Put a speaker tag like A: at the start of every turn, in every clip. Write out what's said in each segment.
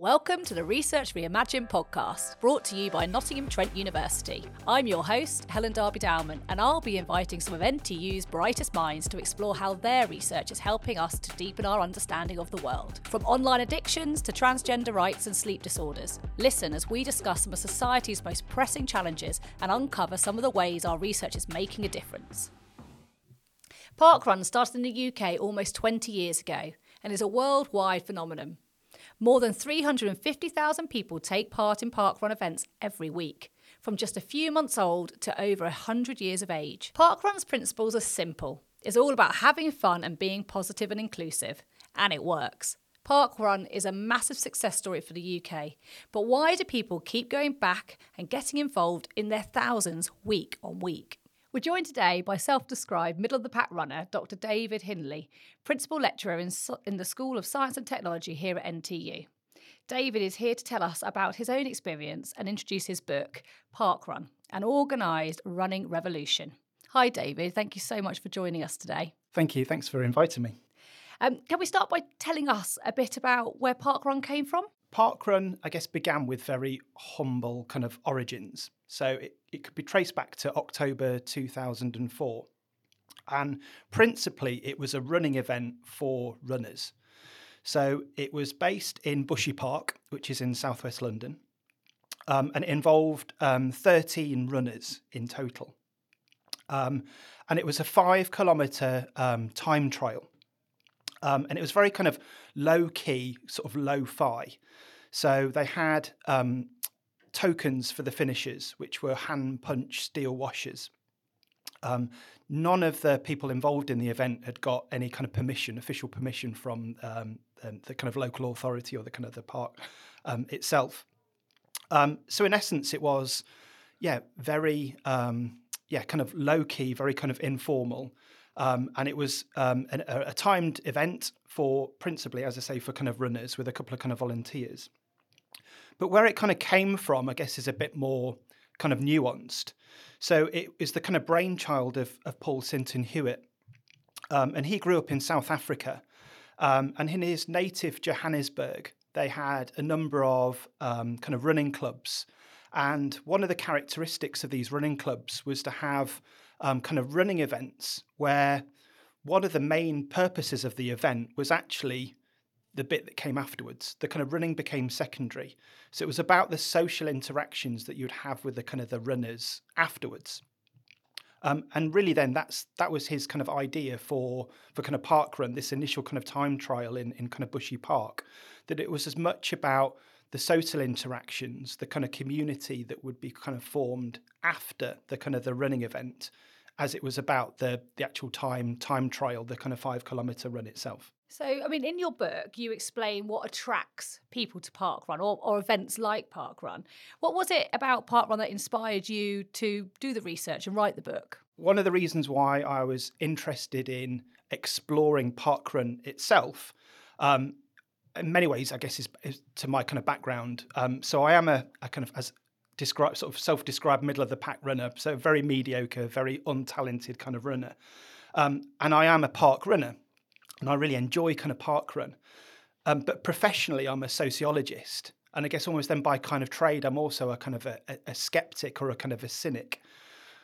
A: Welcome to the Research Reimagined podcast, brought to you by Nottingham Trent University. I'm your host, Helen Darby Dowman, and I'll be inviting some of NTU's brightest minds to explore how their research is helping us to deepen our understanding of the world. From online addictions to transgender rights and sleep disorders. Listen as we discuss some of society's most pressing challenges and uncover some of the ways our research is making a difference. Parkrun started in the UK almost 20 years ago and is a worldwide phenomenon. More than 350,000 people take part in parkrun events every week, from just a few months old to over 100 years of age. Parkrun's principles are simple. It's all about having fun and being positive and inclusive, and it works. Parkrun is a massive success story for the UK, but why do people keep going back and getting involved in their thousands week on week? We're joined today by self described middle of the pack runner, Dr. David Hindley, Principal Lecturer in, in the School of Science and Technology here at NTU. David is here to tell us about his own experience and introduce his book, Park Run An Organised Running Revolution. Hi, David. Thank you so much for joining us today.
B: Thank you. Thanks for inviting me.
A: Um, can we start by telling us a bit about where Parkrun came from?
B: Parkrun, I guess, began with very humble kind of origins. So it, it could be traced back to October 2004. And principally, it was a running event for runners. So it was based in Bushy Park, which is in southwest London, um, and it involved um, 13 runners in total. Um, and it was a five kilometre um, time trial. Um, and it was very kind of low key, sort of low fi. So they had um, tokens for the finishers, which were hand punch steel washers. Um, none of the people involved in the event had got any kind of permission, official permission from um, um, the kind of local authority or the kind of the park um, itself. Um, so in essence, it was, yeah, very, um, yeah, kind of low key, very kind of informal. and it was an, a, a timed event for principally, as I say, for kind of runners with a couple of kind of volunteers. But where it kind of came from, I guess, is a bit more kind of nuanced. So it is the kind of brainchild of, of Paul Sinton Hewitt. Um, and he grew up in South Africa. Um, and in his native Johannesburg, they had a number of um, kind of running clubs. And one of the characteristics of these running clubs was to have um, kind of running events where one of the main purposes of the event was actually the bit that came afterwards. The kind of running became secondary. So it was about the social interactions that you'd have with the kind of the runners afterwards. Um, and really, then that's that was his kind of idea for for kind of park run, this initial kind of time trial in in kind of Bushy Park, that it was as much about the social interactions, the kind of community that would be kind of formed after the kind of the running event, as it was about the the actual time time trial, the kind of five kilometer run itself.
A: So, I mean, in your book, you explain what attracts people to parkrun or, or events like parkrun. What was it about parkrun that inspired you to do the research and write the book?
B: One of the reasons why I was interested in exploring parkrun itself, um, in many ways, I guess, is, is, to my kind of background. Um, so I am a, a kind of as described, sort of self-described middle of the pack runner, so very mediocre, very untalented kind of runner. Um, and I am a park runner and I really enjoy kind of parkrun. Um, but professionally, I'm a sociologist, and I guess almost then by kind of trade, I'm also a kind of a, a skeptic or a kind of a cynic.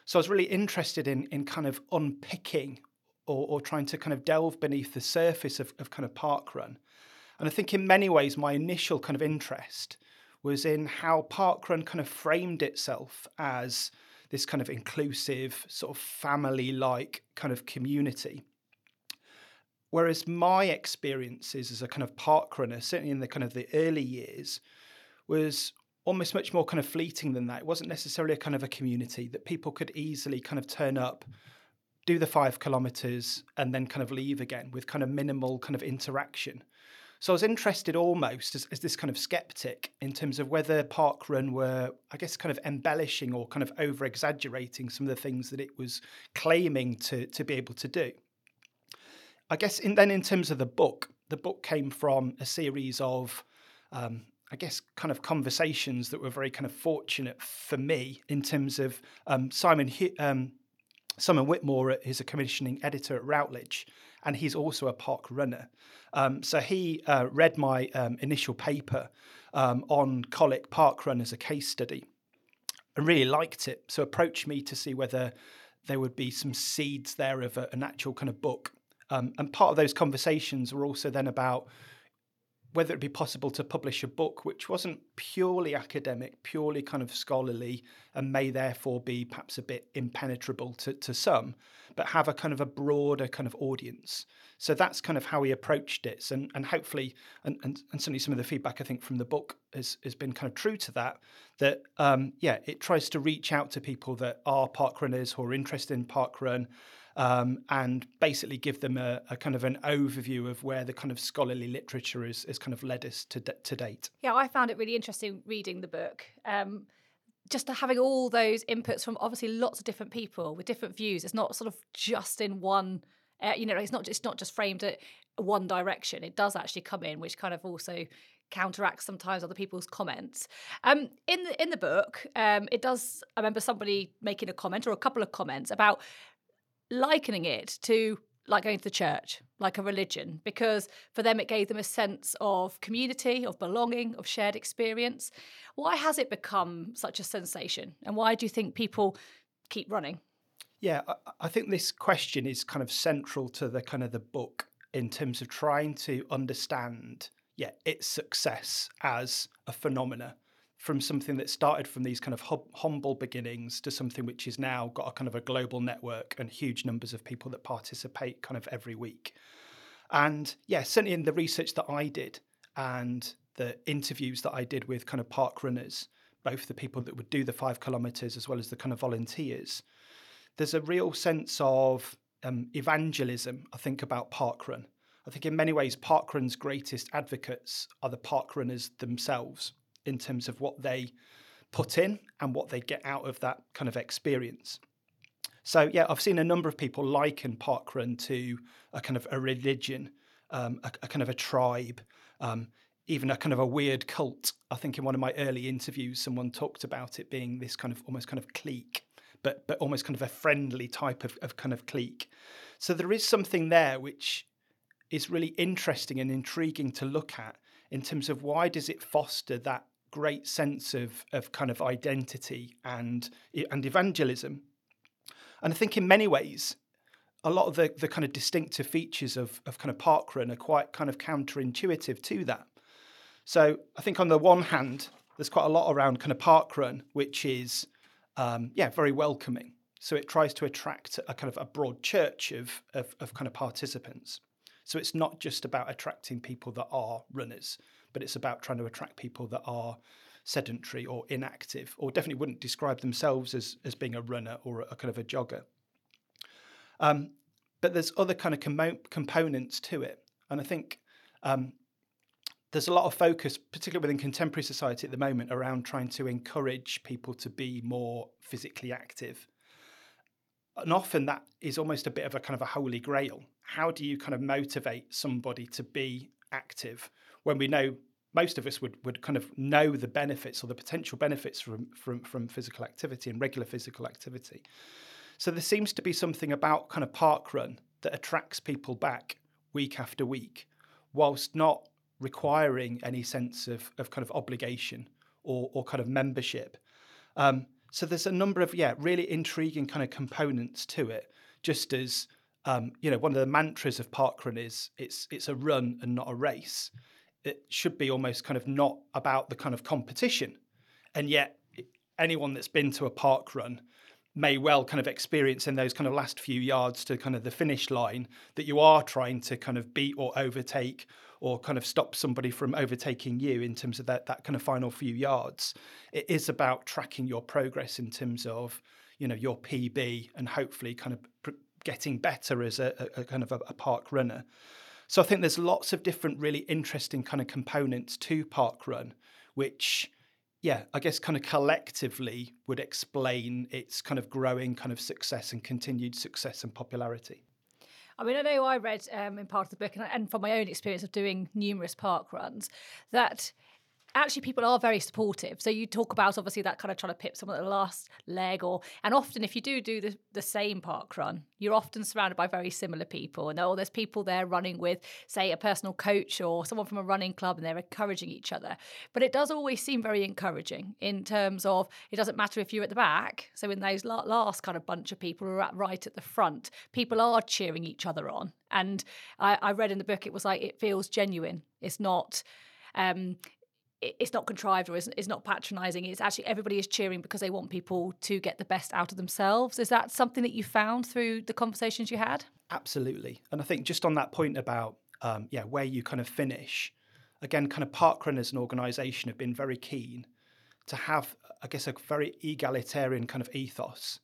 B: So I was really interested in in kind of unpicking or, or trying to kind of delve beneath the surface of, of kind of parkrun. And I think in many ways, my initial kind of interest was in how parkrun kind of framed itself as this kind of inclusive, sort of family like kind of community. Whereas my experiences as a kind of park runner, certainly in the kind of the early years, was almost much more kind of fleeting than that. It wasn't necessarily a kind of a community that people could easily kind of turn up, do the five kilometers, and then kind of leave again with kind of minimal kind of interaction. So I was interested almost as, as this kind of skeptic in terms of whether parkrun were, I guess, kind of embellishing or kind of over exaggerating some of the things that it was claiming to, to be able to do. I guess in, then in terms of the book, the book came from a series of, um, I guess, kind of conversations that were very kind of fortunate for me in terms of um, Simon um, Simon Whitmore is a commissioning editor at Routledge, and he's also a park runner. Um, so he uh, read my um, initial paper um, on Colwick Park Run as a case study and really liked it. So approached me to see whether there would be some seeds there of a, an actual kind of book. Um, and part of those conversations were also then about whether it'd be possible to publish a book which wasn't purely academic, purely kind of scholarly, and may therefore be perhaps a bit impenetrable to, to some, but have a kind of a broader kind of audience. So that's kind of how we approached it. And, and hopefully, and, and, and certainly some of the feedback I think from the book has, has been kind of true to that, that, um, yeah, it tries to reach out to people that are park runners who are interested in park run um, and basically give them a, a, kind of an overview of where the kind of scholarly literature is, is kind of led us to, to date.
A: Yeah, I found it really interesting reading the book. Um, just having all those inputs from obviously lots of different people with different views. It's not sort of just in one. Uh, you know, it's not it's not just framed at one direction. It does actually come in, which kind of also counteracts sometimes other people's comments. Um, in the in the book, um, it does. I remember somebody making a comment or a couple of comments about likening it to like going to the church, like a religion, because for them it gave them a sense of community, of belonging, of shared experience. Why has it become such a sensation? And why do you think people keep running?
B: Yeah, I think this question is kind of central to the kind of the book in terms of trying to understand, yeah, its success as a phenomena from something that started from these kind of hum- humble beginnings to something which is now got a kind of a global network and huge numbers of people that participate kind of every week. And yeah, certainly in the research that I did and the interviews that I did with kind of park runners, both the people that would do the five kilometres as well as the kind of volunteers, there's a real sense of um, evangelism, I think, about parkrun. I think in many ways, parkrun's greatest advocates are the parkrunners themselves in terms of what they put in and what they get out of that kind of experience. So yeah, I've seen a number of people liken parkrun to a kind of a religion, um, a, a, kind of a tribe, um, even a kind of a weird cult. I think in one of my early interviews, someone talked about it being this kind of almost kind of clique, but but almost kind of a friendly type of, of kind of clique. So there is something there which is really interesting and intriguing to look at in terms of why does it foster that great sense of of kind of identity and and evangelism. And I think in many ways, a lot of the, the kind of distinctive features of, of kind of parkrun are quite kind of counterintuitive to that. So I think on the one hand, there's quite a lot around kind of parkrun, which is um, yeah very welcoming. So it tries to attract a kind of a broad church of, of, of kind of participants. So it's not just about attracting people that are runners, but it's about trying to attract people that are sedentary or inactive, or definitely wouldn't describe themselves as, as being a runner or a, kind of a jogger. Um, but there's other kind of com- components to it. And I think um, there's a lot of focus, particularly within contemporary society at the moment, around trying to encourage people to be more physically active. And often that is almost a bit of a kind of a holy grail. How do you kind of motivate somebody to be active when we know most of us would, would kind of know the benefits or the potential benefits from, from, from physical activity and regular physical activity. So there seems to be something about kind of park run that attracts people back week after week, whilst not requiring any sense of, of kind of obligation or, or kind of membership. Um, so there's a number of yeah really intriguing kind of components to it. Just as um, you know, one of the mantras of parkrun is it's it's a run and not a race it should be almost kind of not about the kind of competition. And yet, anyone that's been to a park run may well kind of experience in those kind of last few yards to kind of the finish line that you are trying to kind of beat or overtake or kind of stop somebody from overtaking you in terms of that that kind of final few yards. It is about tracking your progress in terms of you know your PB and hopefully kind of getting better as a, a, a kind of a, a park runner. So I think there's lots of different really interesting kind of components to Parkrun, which yeah, I guess kind of collectively would explain its kind of growing kind of success and continued success and popularity.
A: I mean, I know I read um, in part of the book, and, and from my own experience of doing numerous park runs, that actually people are very supportive. So you talk about obviously that kind of trying to pip someone at the last leg, or and often if you do do the, the same park run, you're often surrounded by very similar people. And oh, there's people there running with, say, a personal coach or someone from a running club, and they're encouraging each other. But it does always seem very encouraging in terms of it doesn't matter if you're at the back. So in those last kind of bunch of people who are at right at the front, people are cheering each other on. And I, I read in the book it was like it feels genuine. It's not. Um, it's not contrived or it's not patronizing. It's actually everybody is cheering because they want people to get the best out of themselves. Is that something that you found through the conversations you had?
B: Absolutely. And i think just on that point about um, yeah where you kind of finish again kind of parkrun as an organization have been very keen to have i guess a very egalitarian kind of ethos.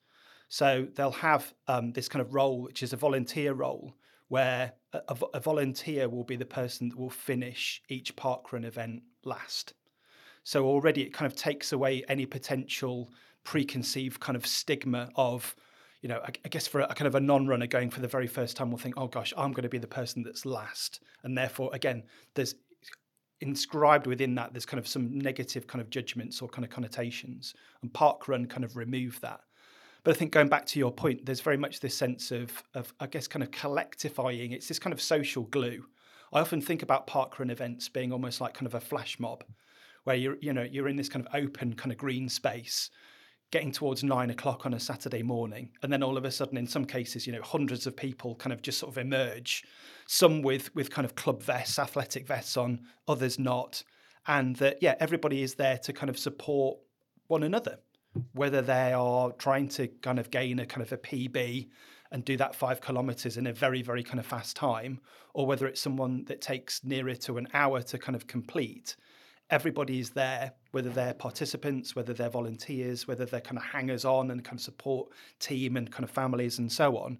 B: So they'll have um, this kind of role which is a volunteer role where a, a, volunteer will be the person that will finish each parkrun event last. So already it kind of takes away any potential preconceived kind of stigma of, you know, I, I guess for a, a kind of a non-runner going for the very first time will think, oh gosh, I'm going to be the person that's last, and therefore again, there's inscribed within that there's kind of some negative kind of judgments or kind of connotations, and parkrun kind of remove that. But I think going back to your point, there's very much this sense of, of I guess, kind of collectivifying. It's this kind of social glue. I often think about parkrun events being almost like kind of a flash mob, where you're, you know, you're in this kind of open kind of green space, getting towards nine o'clock on a Saturday morning, and then all of a sudden, in some cases, you know, hundreds of people kind of just sort of emerge, some with with kind of club vests, athletic vests on, others not, and that yeah, everybody is there to kind of support one another whether they are trying to kind of gain a kind of a PB and do that five kilometers in a very, very kind of fast time, or whether it's someone that takes nearer to an hour to kind of complete, everybody is there, whether they're participants, whether they're volunteers, whether they're kind of hangers on and kind of support team and kind of families and so on.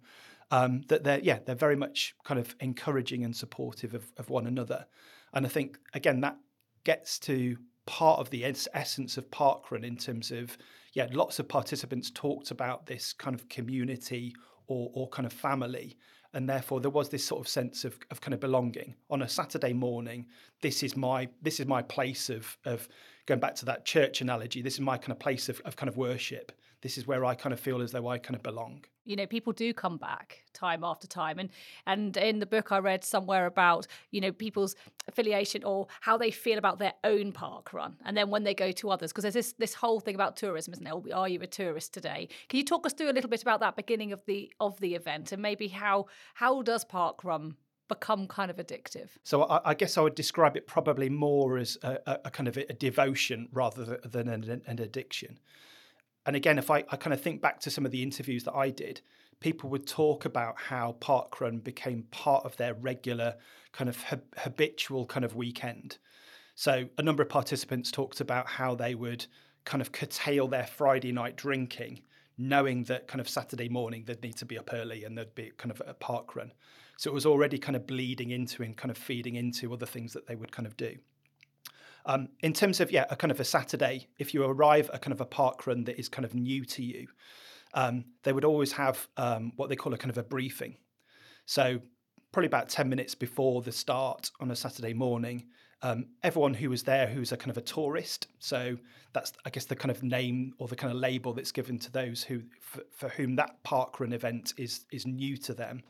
B: Um, that they're yeah they're very much kind of encouraging and supportive of, of one another, and I think again that gets to part of the essence of parkrun in terms of yeah, lots of participants talked about this kind of community or, or kind of family. And therefore there was this sort of sense of, of kind of belonging. On a Saturday morning, this is my this is my place of of going back to that church analogy, this is my kind of place of, of kind of worship this is where I kind of feel as though I kind of belong.
A: You know, people do come back time after time, and and in the book I read somewhere about you know people's affiliation or how they feel about their own park run, and then when they go to others, because there's this this whole thing about tourism, isn't there? Are you a tourist today? Can you talk us through a little bit about that beginning of the of the event, and maybe how how does park run become kind of addictive?
B: So I, I, guess I would describe it probably more as a, a, a kind of a devotion rather than an, an, addiction and again, if I, I kind of think back to some of the interviews that I did, people would talk about how parkrun became part of their regular kind of habitual kind of weekend. So a number of participants talked about how they would kind of curtail their Friday night drinking, knowing that kind of Saturday morning they'd need to be up early and there'd be kind of a parkrun. So it was already kind of bleeding into and kind of feeding into other things that they would kind of do. Um, in terms of yeah, a kind of a Saturday, if you arrive at kind of a park run that is kind of new to you, um, they would always have um, what they call a kind of a briefing. So probably about ten minutes before the start on a Saturday morning, um, everyone who was there who's a kind of a tourist. So that's I guess the kind of name or the kind of label that's given to those who for, for whom that park run event is is new to them.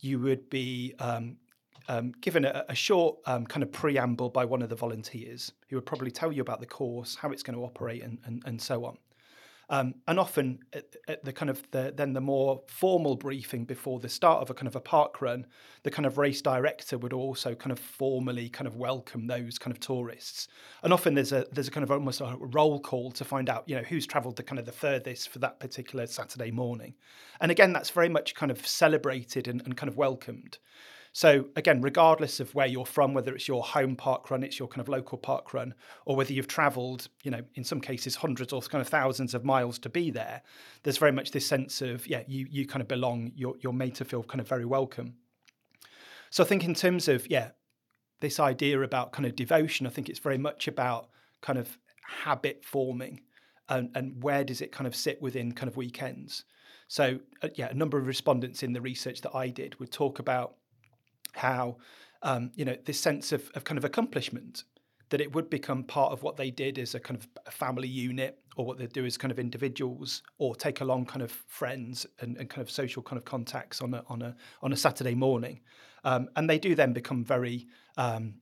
B: You would be um, um, given a, a short um, kind of preamble by one of the volunteers who would probably tell you about the course, how it's going to operate, and, and, and so on. Um, and often, at, at, the kind of the, then the more formal briefing before the start of a kind of a park run, the kind of race director would also kind of formally kind of welcome those kind of tourists. And often there's a there's a kind of almost a roll call to find out you know who's travelled the kind of the furthest for that particular Saturday morning. And again, that's very much kind of celebrated and, and kind of welcomed. So again, regardless of where you're from, whether it's your home park run, it's your kind of local park run, or whether you've travelled, you know, in some cases hundreds or kind of thousands of miles to be there, there's very much this sense of yeah, you you kind of belong. You're you're made to feel kind of very welcome. So I think in terms of yeah, this idea about kind of devotion, I think it's very much about kind of habit forming and, and where does it kind of sit within kind of weekends. So uh, yeah, a number of respondents in the research that I did would talk about how um, you know this sense of, of kind of accomplishment that it would become part of what they did as a kind of family unit or what they do as kind of individuals or take along kind of friends and, and kind of social kind of contacts on a on a on a Saturday morning. Um, and they do then become very um,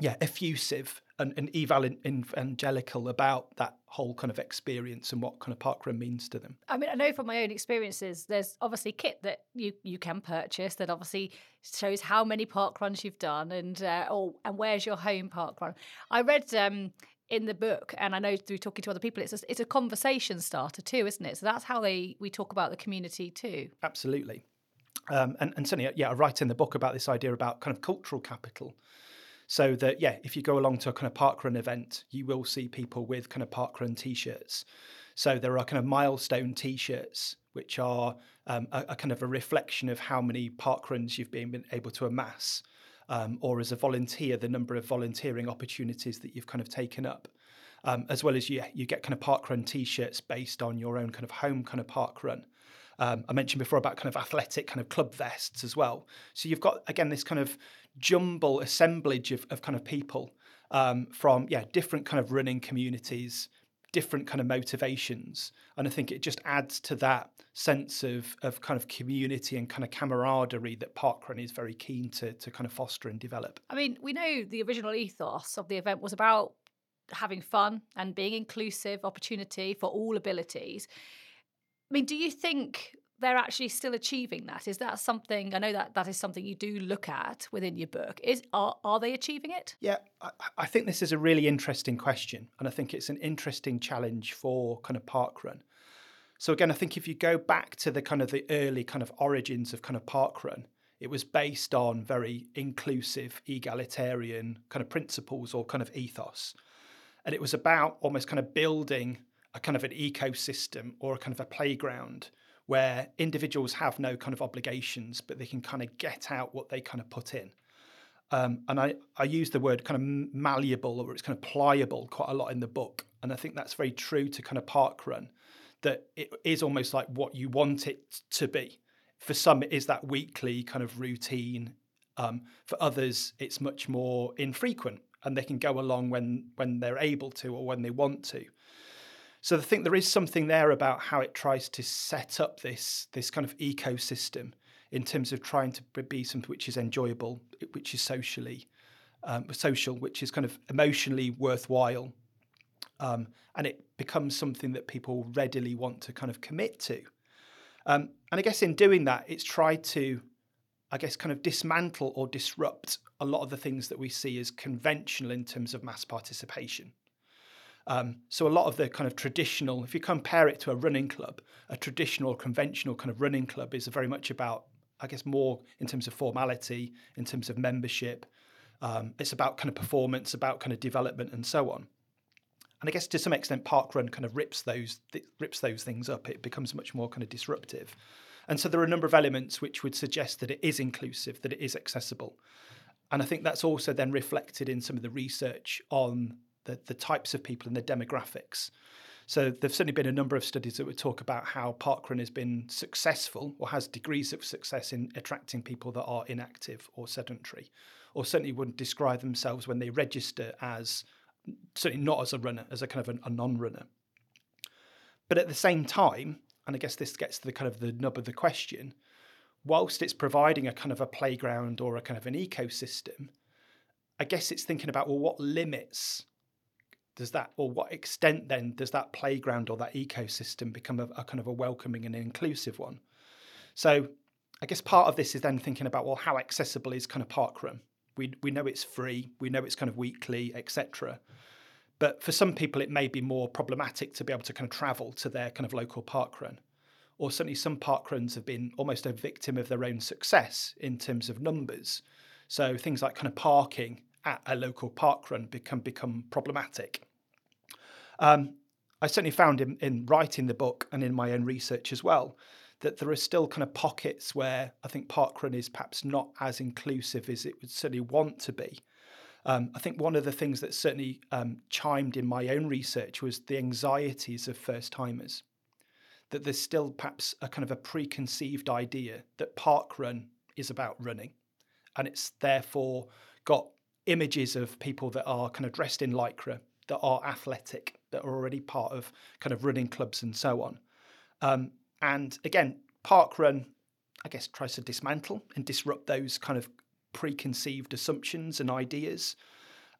B: yeah, effusive and, and evangelical about that whole kind of experience and what kind of parkrun means to them.
A: I mean, I know from my own experiences, there's obviously kit that you you can purchase that obviously shows how many parkruns you've done and uh, or and where's your home parkrun. I read um, in the book, and I know through talking to other people, it's a, it's a conversation starter too, isn't it? So that's how they we talk about the community too.
B: Absolutely. Um, and, and certainly, yeah, I write in the book about this idea about kind of cultural capital. So that yeah, if you go along to a kind of parkrun event, you will see people with kind of parkrun t-shirts. So there are kind of milestone t-shirts, which are um, a, a, kind of a reflection of how many parkruns you've been able to amass, um, or as a volunteer, the number of volunteering opportunities that you've kind of taken up. Um, as well as you, you get kind of parkrun t-shirts based on your own kind of home kind of parkrun. Um, I mentioned before about kind of athletic kind of club vests as well. So you've got again this kind of jumble assemblage of, of kind of people um, from yeah different kind of running communities, different kind of motivations, and I think it just adds to that sense of of kind of community and kind of camaraderie that parkrun is very keen to to kind of foster and develop.
A: I mean, we know the original ethos of the event was about having fun and being inclusive, opportunity for all abilities. I mean, do you think they're actually still achieving that? Is that something? I know that that is something you do look at within your book. Is are are they achieving it?
B: Yeah, I, I think this is a really interesting question, and I think it's an interesting challenge for kind of parkrun. So again, I think if you go back to the kind of the early kind of origins of kind of parkrun, it was based on very inclusive, egalitarian kind of principles or kind of ethos, and it was about almost kind of building a kind of an ecosystem or a kind of a playground where individuals have no kind of obligations, but they can kind of get out what they kind of put in. Um, and I, I use the word kind of malleable or it's kind of pliable quite a lot in the book. And I think that's very true to kind of parkrun, that it is almost like what you want it to be. For some, it is that weekly kind of routine. Um, for others, it's much more infrequent and they can go along when when they're able to or when they want to. So I think there is something there about how it tries to set up this this kind of ecosystem in terms of trying to be something which is enjoyable, which is socially um, social, which is kind of emotionally worthwhile, um, and it becomes something that people readily want to kind of commit to. Um, and I guess in doing that, it's tried to, I guess, kind of dismantle or disrupt a lot of the things that we see as conventional in terms of mass participation. Um, so a lot of the kind of traditional, if you compare it to a running club, a traditional, conventional kind of running club is very much about, I guess, more in terms of formality, in terms of membership. Um, it's about kind of performance, about kind of development, and so on. And I guess to some extent, parkrun kind of rips those th- rips those things up. It becomes much more kind of disruptive. And so there are a number of elements which would suggest that it is inclusive, that it is accessible. And I think that's also then reflected in some of the research on the, the types of people and the demographics. So there've certainly been a number of studies that would talk about how parkrun has been successful or has degrees of success in attracting people that are inactive or sedentary, or certainly wouldn't describe themselves when they register as certainly not as a runner, as a kind of a, a non-runner. But at the same time, and I guess this gets to the kind of the nub of the question, whilst it's providing a kind of a playground or a kind of an ecosystem, I guess it's thinking about well, what limits does that or what extent then does that playground or that ecosystem become a, a, kind of a welcoming and inclusive one? So i guess part of this is then thinking about well how accessible is kind of parkrun we, we know it's free we know it's kind of weekly etc but for some people it may be more problematic to be able to kind of travel to their kind of local parkrun or certainly some parkruns have been almost a victim of their own success in terms of numbers. So things like kind of parking at a local parkrun can become problematic um, I certainly found in, in writing the book and in my own research as well that there are still kind of pockets where I think parkrun is perhaps not as inclusive as it would certainly want to be. Um, I think one of the things that certainly um, chimed in my own research was the anxieties of first timers. That there's still perhaps a kind of a preconceived idea that parkrun is about running, and it's therefore got images of people that are kind of dressed in lycra, that are athletic, that are already part of kind of running clubs and so on. Um, and again, Park Run, I guess, tries to dismantle and disrupt those kind of preconceived assumptions and ideas.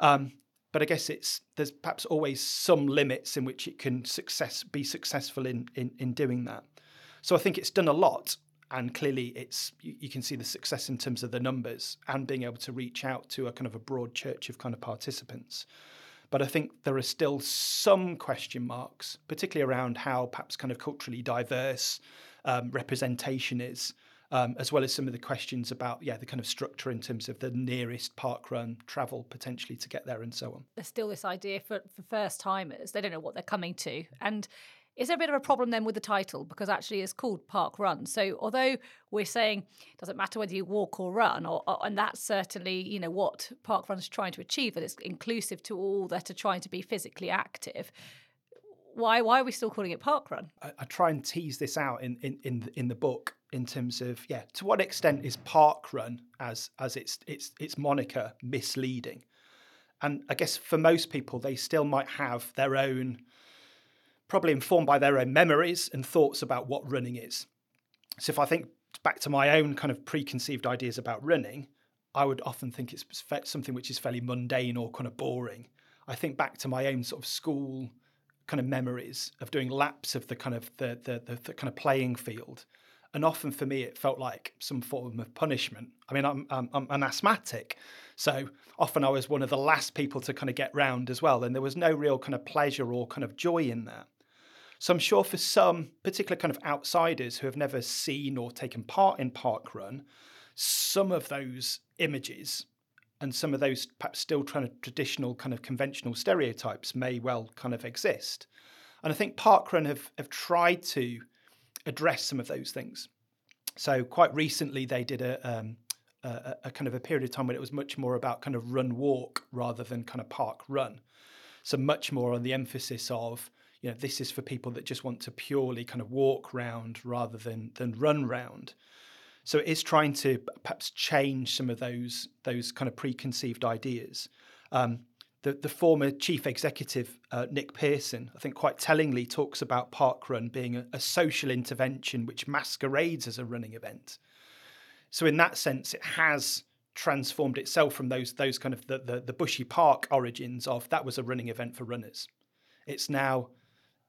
B: Um, but I guess it's there's perhaps always some limits in which it can success be successful in in, in doing that. So I think it's done a lot, and clearly it's you, you, can see the success in terms of the numbers and being able to reach out to a kind of a broad church of kind of participants. But I think there are still some question marks, particularly around how perhaps kind of culturally diverse um, representation is um, as well as some of the questions about yeah the kind of structure in terms of the nearest park run travel potentially to get there and so on.
A: There's still this idea for, for first timers; they don't know what they're coming to, and is there a bit of a problem then with the title because actually it's called Park Run? So although we're saying it doesn't matter whether you walk or run, or, or, and that's certainly you know what Park Run's trying to achieve, that it's inclusive to all that are trying to be physically active why why are we still calling it park run?
B: I, I try and tease this out in in in in the book in terms of yeah, to what extent is park run as as its its its moniker misleading? And I guess for most people, they still might have their own, probably informed by their own memories and thoughts about what running is. So if I think back to my own kind of preconceived ideas about running, I would often think it's something which is fairly mundane or kind of boring. I think back to my own sort of school kind of memories of doing laps of the kind of the, the, the, the kind of playing field. And often for me, it felt like some form of punishment. I mean, I'm, I'm, I'm an asthmatic, so often I was one of the last people to kind of get round as well. And there was no real kind of pleasure or kind of joy in that. So I'm sure for some particular kind of outsiders who have never seen or taken part in park run, some of those images and some of those perhaps still kind of traditional kind of conventional stereotypes may well kind of exist. And I think Parkrun have, have tried to address some of those things. So quite recently they did a, um, a, a, kind of a period of time when it was much more about kind of run walk rather than kind of park run. So much more on the emphasis of you know this is for people that just want to purely kind of walk round rather than than run round. So it is trying to perhaps change some of those those kind of preconceived ideas. Um, the, the former chief executive, uh, Nick Pearson, I think quite tellingly talks about Parkrun being a, a, social intervention which masquerades as a running event. So in that sense, it has transformed itself from those those kind of the, the, the Bushy Park origins of that was a running event for runners. It's now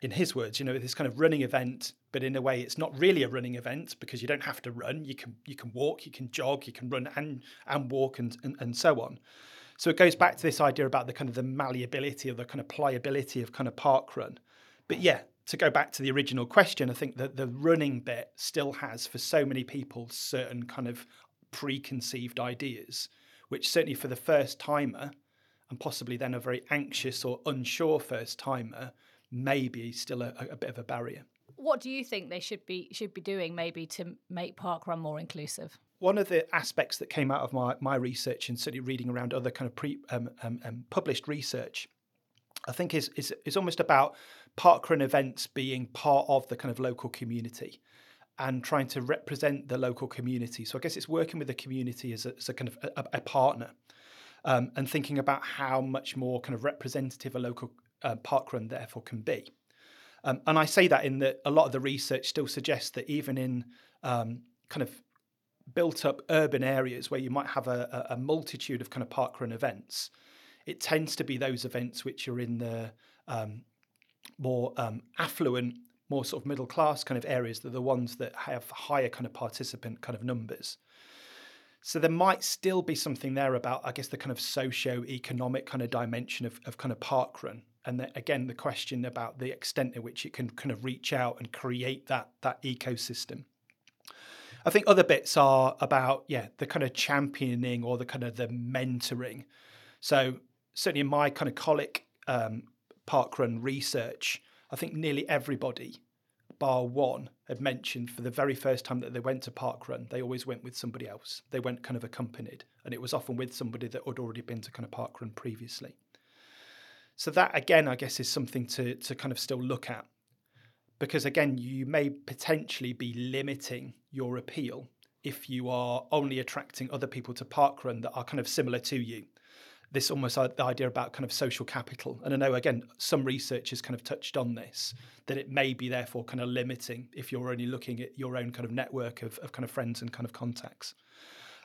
B: in his words, you know, this kind of running event, but in a way it's not really a running event because you don't have to run. You can you can walk, you can jog, you can run and and walk and, and, and so on. So it goes back to this idea about the kind of the malleability or the kind of pliability of kind of park run. But yeah, to go back to the original question, I think that the running bit still has for so many people certain kind of preconceived ideas, which certainly for the first timer, and possibly then a very anxious or unsure first timer, maybe still a, a bit of a barrier.
A: What do you think they should be should be doing maybe to make parkrun more inclusive?
B: One of the aspects that came out of my, my research and certainly reading around other kind of pre um, um, um, published research, I think is, is is almost about parkrun events being part of the kind of local community and trying to represent the local community. So I guess it's working with the community as a, as a kind of a, a partner um, and thinking about how much more kind of representative a local uh, parkrun therefore can be. Um, and I say that in that a lot of the research still suggests that even in um, kind of built up urban areas where you might have a, a, multitude of kind of parkrun events, it tends to be those events which are in the um, more um, affluent, more sort of middle class kind of areas that are the ones that have higher kind of participant kind of numbers. So there might still be something there about, I guess, the kind of socio-economic kind of dimension of, of kind of parkrun and the, again the question about the extent to which it can kind of reach out and create that that ecosystem. I think other bits are about yeah the kind of championing or the kind of the mentoring. So certainly in my kind of Colwick um, parkrun research i think nearly everybody bar one had mentioned for the very first time that they went to parkrun they always went with somebody else. They went kind of accompanied and it was often with somebody that had already been to kind of parkrun previously so that again, I guess, is something to to kind of still look at, because again, you may potentially be limiting your appeal if you are only attracting other people to parkrun that are kind of similar to you. this almost uh, the idea about kind of social capital. And I know again some researchers kind of touched on this that it may be therefore kind of limiting if you're only looking at your own kind of network of, of kind of friends and kind of contacts.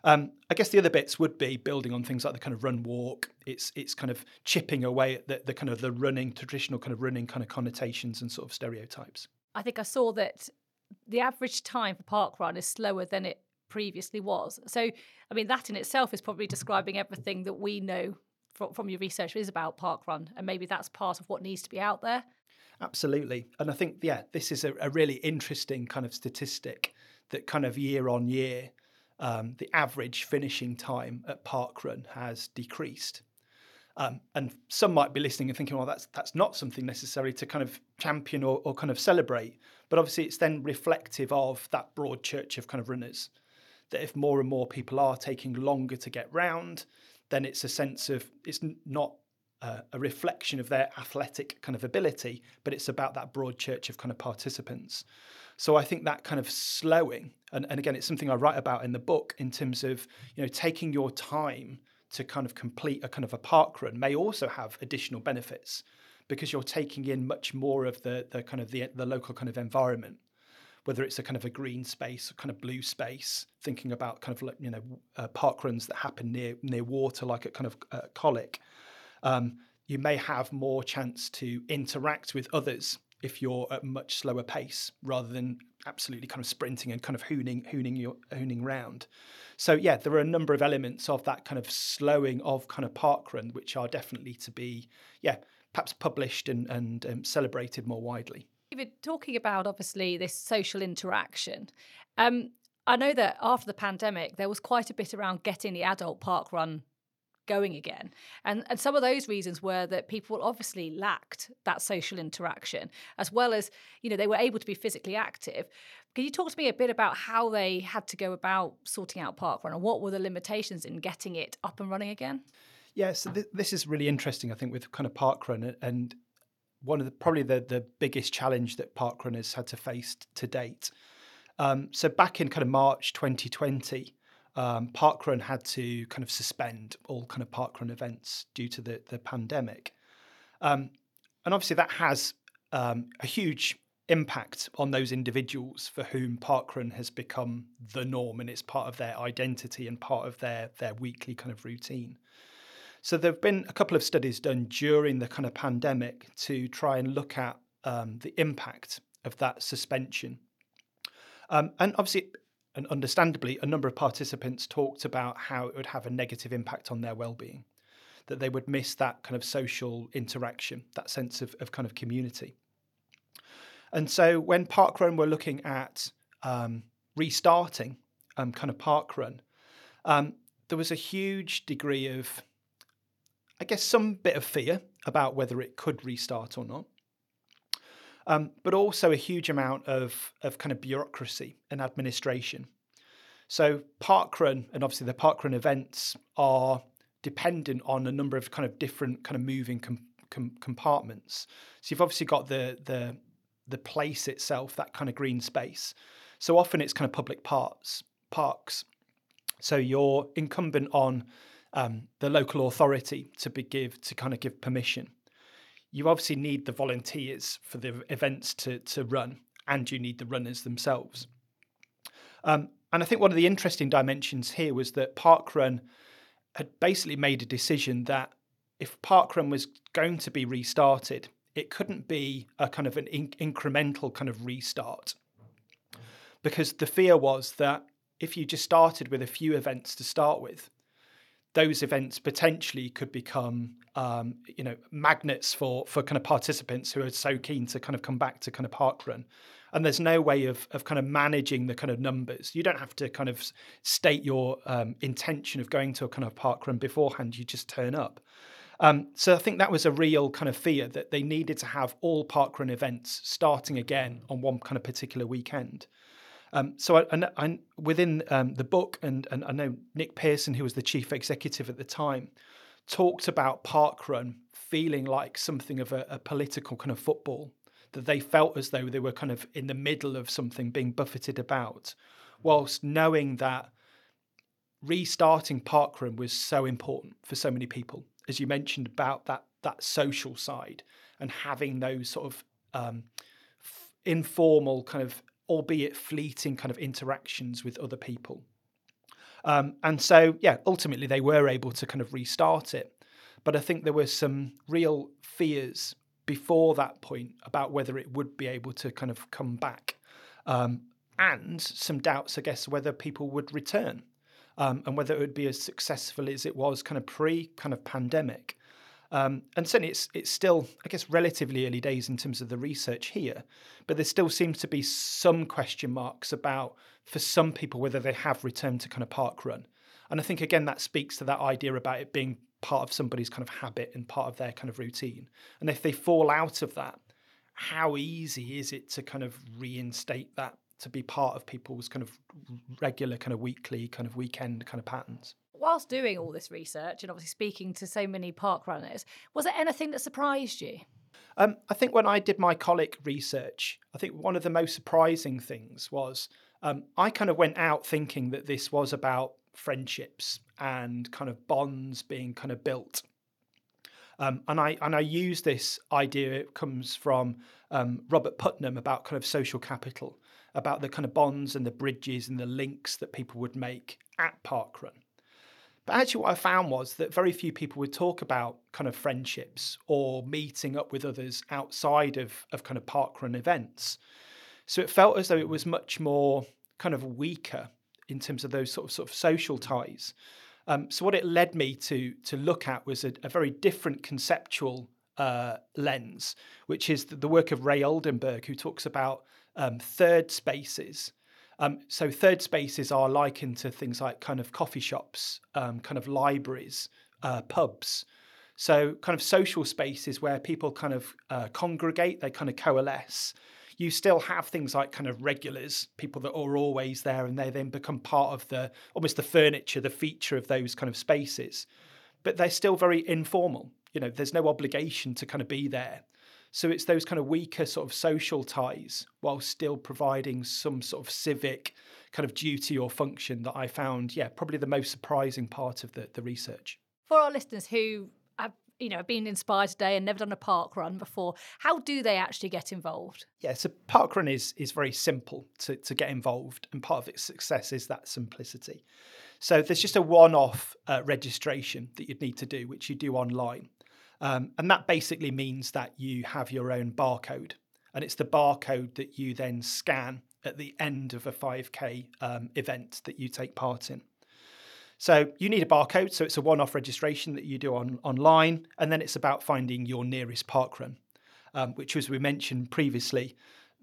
B: Um, I guess the other bits would be building on things like the kind of run walk. It's it's kind of chipping away at the, the kind of the running traditional kind of running kind of connotations and sort of stereotypes.
A: I think I saw that the average time for park run is slower than it previously was. So, I mean, that in itself is probably describing everything that we know from, from your research is about park run, and maybe that's part of what needs to be out there.
B: Absolutely, and I think yeah, this is a, a really interesting kind of statistic that kind of year on year um, the average finishing time at parkrun has decreased. Um, and some might be listening and thinking, well, that's that's not something necessary to kind of champion or, or kind of celebrate. But obviously, it's then reflective of that broad church of kind of runners. That if more and more people are taking longer to get round, then it's a sense of it's not uh, a reflection of their athletic kind of ability, but it's about that broad church of kind of participants. So I think that kind of slowing, and, and again, it's something I write about in the book in terms of you know taking your time to kind of complete a kind of a park run may also have additional benefits because you're taking in much more of the the kind of the the local kind of environment whether it's a kind of a green space, a kind of blue space, thinking about kind of like, you know uh, park runs that happen near near water, like at kind of uh, Colwick, um, you may have more chance to interact with others if you're at much slower pace rather than absolutely kind of sprinting and kind of hooning hooning your hooning round. So yeah, there are a number of elements of that kind of slowing of kind of parkrun which are definitely to be yeah perhaps published and and um, celebrated more widely.
A: David, talking about obviously this social interaction. Um, I know that after the pandemic, there was quite a bit around getting the adult park run going again. And and some of those reasons were that people obviously lacked that social interaction as well as, you know, they were able to be physically active. Can you talk to me a bit about how they had to go about sorting out parkrun and what were the limitations in getting it up and running again?
B: Yeah, so th- this is really interesting, I think, with kind of parkrun and one of the probably the the biggest challenge that parkrun has had to face to date. Um, so back in kind of March 2020, um, Parkrun had to kind of suspend all kind of parkrun events due to the, the pandemic. Um, and obviously, that has um, a huge impact on those individuals for whom parkrun has become the norm and it's part of their identity and part of their, their weekly kind of routine. So, there have been a couple of studies done during the kind of pandemic to try and look at um, the impact of that suspension. Um, and obviously, and understandably, a number of participants talked about how it would have a negative impact on their well-being, that they would miss that kind of social interaction, that sense of, of kind of community. And so when Parkrun were looking at um, restarting um, kind of Parkrun, um, there was a huge degree of, I guess, some bit of fear about whether it could restart or not um, but also a huge amount of, of kind of bureaucracy and administration. So parkrun and obviously the parkrun events are dependent on a number of kind of different kind of moving com- com- compartments. So you've obviously got the the the place itself, that kind of green space. So often it's kind of public parks, parks. So you're incumbent on um, the local authority to be give to kind of give permission you obviously need the volunteers for the events to, to run, and you need the runners themselves. Um, and I think one of the interesting dimensions here was that Parkrun had basically made a decision that if Parkrun was going to be restarted, it couldn't be a kind of an in- incremental kind of restart. Because the fear was that if you just started with a few events to start with, those events potentially could become um, you know magnets for for kind of participants who are so keen to kind of come back to kind of parkrun and there's no way of of kind of managing the kind of numbers. You don't have to kind of state your um, intention of going to a kind of parkrun beforehand. You just turn up. Um, so I think that was a real kind of fear that they needed to have all parkrun events starting again on one kind of particular weekend. Um, so I, I, I, within um, the book, and, and I know Nick Pearson, who was the chief executive at the time, talked about Parkrun feeling like something of a, a political kind of football, that they felt as though they were kind of in the middle of something being buffeted about, whilst knowing that restarting Parkrun was so important for so many people. as you mentioned, about that that social side and having those sort of um, informal kind of, albeit fleeting, kind of interactions with other people. Um, and so, yeah, ultimately they were able to kind of restart it. But I think there were some real fears before that point about whether it would be able to kind of come back, um, and some doubts, I guess, whether people would return um, and whether it would be as successful as it was kind of pre kind of pandemic. Um, and certainly, it's it's still, I guess, relatively early days in terms of the research here, but there still seems to be some question marks about for some people whether they have returned to kind of park run. And I think again that speaks to that idea about it being part of somebody's kind of habit and part of their kind of routine. And if they fall out of that, how easy is it to kind of reinstate that to be part of people's kind of regular kind of weekly kind of weekend kind of patterns?
A: Whilst doing all this research and obviously speaking to so many park runners, was there anything that surprised you?
B: Um, I think when I did my Colwick research, I think one of the most surprising things was um, I kind of went out thinking that this was about friendships and kind of bonds being kind of built. Um, and I and I use this idea. It comes from um, Robert Putnam about kind of social capital, about the kind of bonds and the bridges and the links that people would make at parkrun. But actually, what I found was that very few people would talk about kind of friendships or meeting up with others outside of, of kind of parkrun events. So it felt as though it was much more kind of weaker in terms of those sort of sort of social ties. Um, so what it led me to to look at was a, a very different conceptual uh, lens, which is the, the, work of Ray Oldenburg, who talks about um, third spaces. Um, so third spaces are likened to things like kind of coffee shops, um, kind of libraries, uh, pubs. So kind of social spaces where people kind of uh, congregate, they kind of coalesce you still have things like kind of regulars, people that are always there, and they then become part of the almost the furniture, the feature of those kind of spaces. But they're still very informal. You know, there's no obligation to kind of be there. So it's those kind of weaker sort of social ties while still providing some sort of civic kind of duty or function that I found, yeah, probably the most surprising part of the, the research.
A: For our listeners who have you know, been inspired today and never done a park run before. How do they actually get involved?
B: Yeah, so park run is is very simple to, to get involved, and part of its success is that simplicity. So there's just a one-off uh, registration that you'd need to do, which you do online, um, and that basically means that you have your own barcode, and it's the barcode that you then scan at the end of a 5k um, event that you take part in. So you need a barcode. So it's a one off registration that you do on, online. And then it's about finding your nearest parkrun, um, which, as we mentioned previously,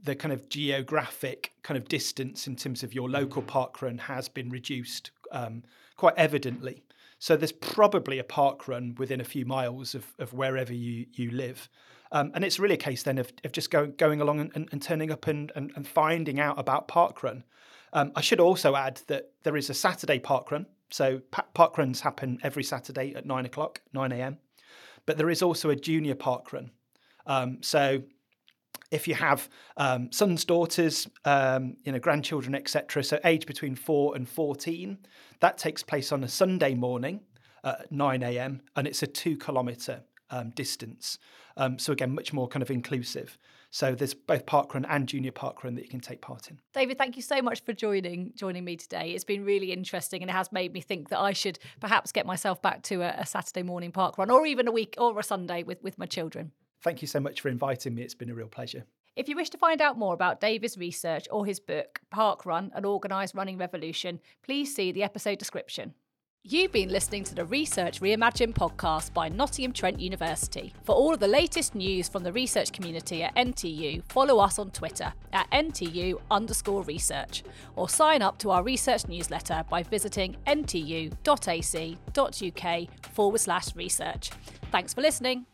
B: the kind of geographic kind of distance in terms of your local parkrun has been reduced um, quite evidently. So there's probably a park run within a few miles of, of wherever you, you live. Um, and it's really a case then of, of just going, going along and, and, and turning up and, and, and, finding out about parkrun. Um, I should also add that there is a Saturday park run. so park runs happen every Saturday at nine o'clock, nine a.m. But there is also a junior park run. Um, so if you have um, sons, daughters, um, you know, grandchildren, etc., so age between four and fourteen, that takes place on a Sunday morning at nine a.m. and it's a two-kilometre um, distance. Um, so again, much more kind of inclusive. So there's both parkrun and junior parkrun that you can take part in.
A: David, thank you so much for joining joining me today. It's been really interesting and it has made me think that I should perhaps get myself back to a, a Saturday morning parkrun or even a week or a Sunday with, with my children.
B: Thank you so much for inviting me. It's been a real pleasure.
A: If you wish to find out more about David's research or his book, Park Run, An Organised Running Revolution, please see the episode description. You've been listening to the Research Reimagined podcast by Nottingham Trent University. For all of the latest news from the research community at NTU, follow us on Twitter at NTU underscore research or sign up to our research newsletter by visiting ntu.ac.uk forward slash research. Thanks for listening.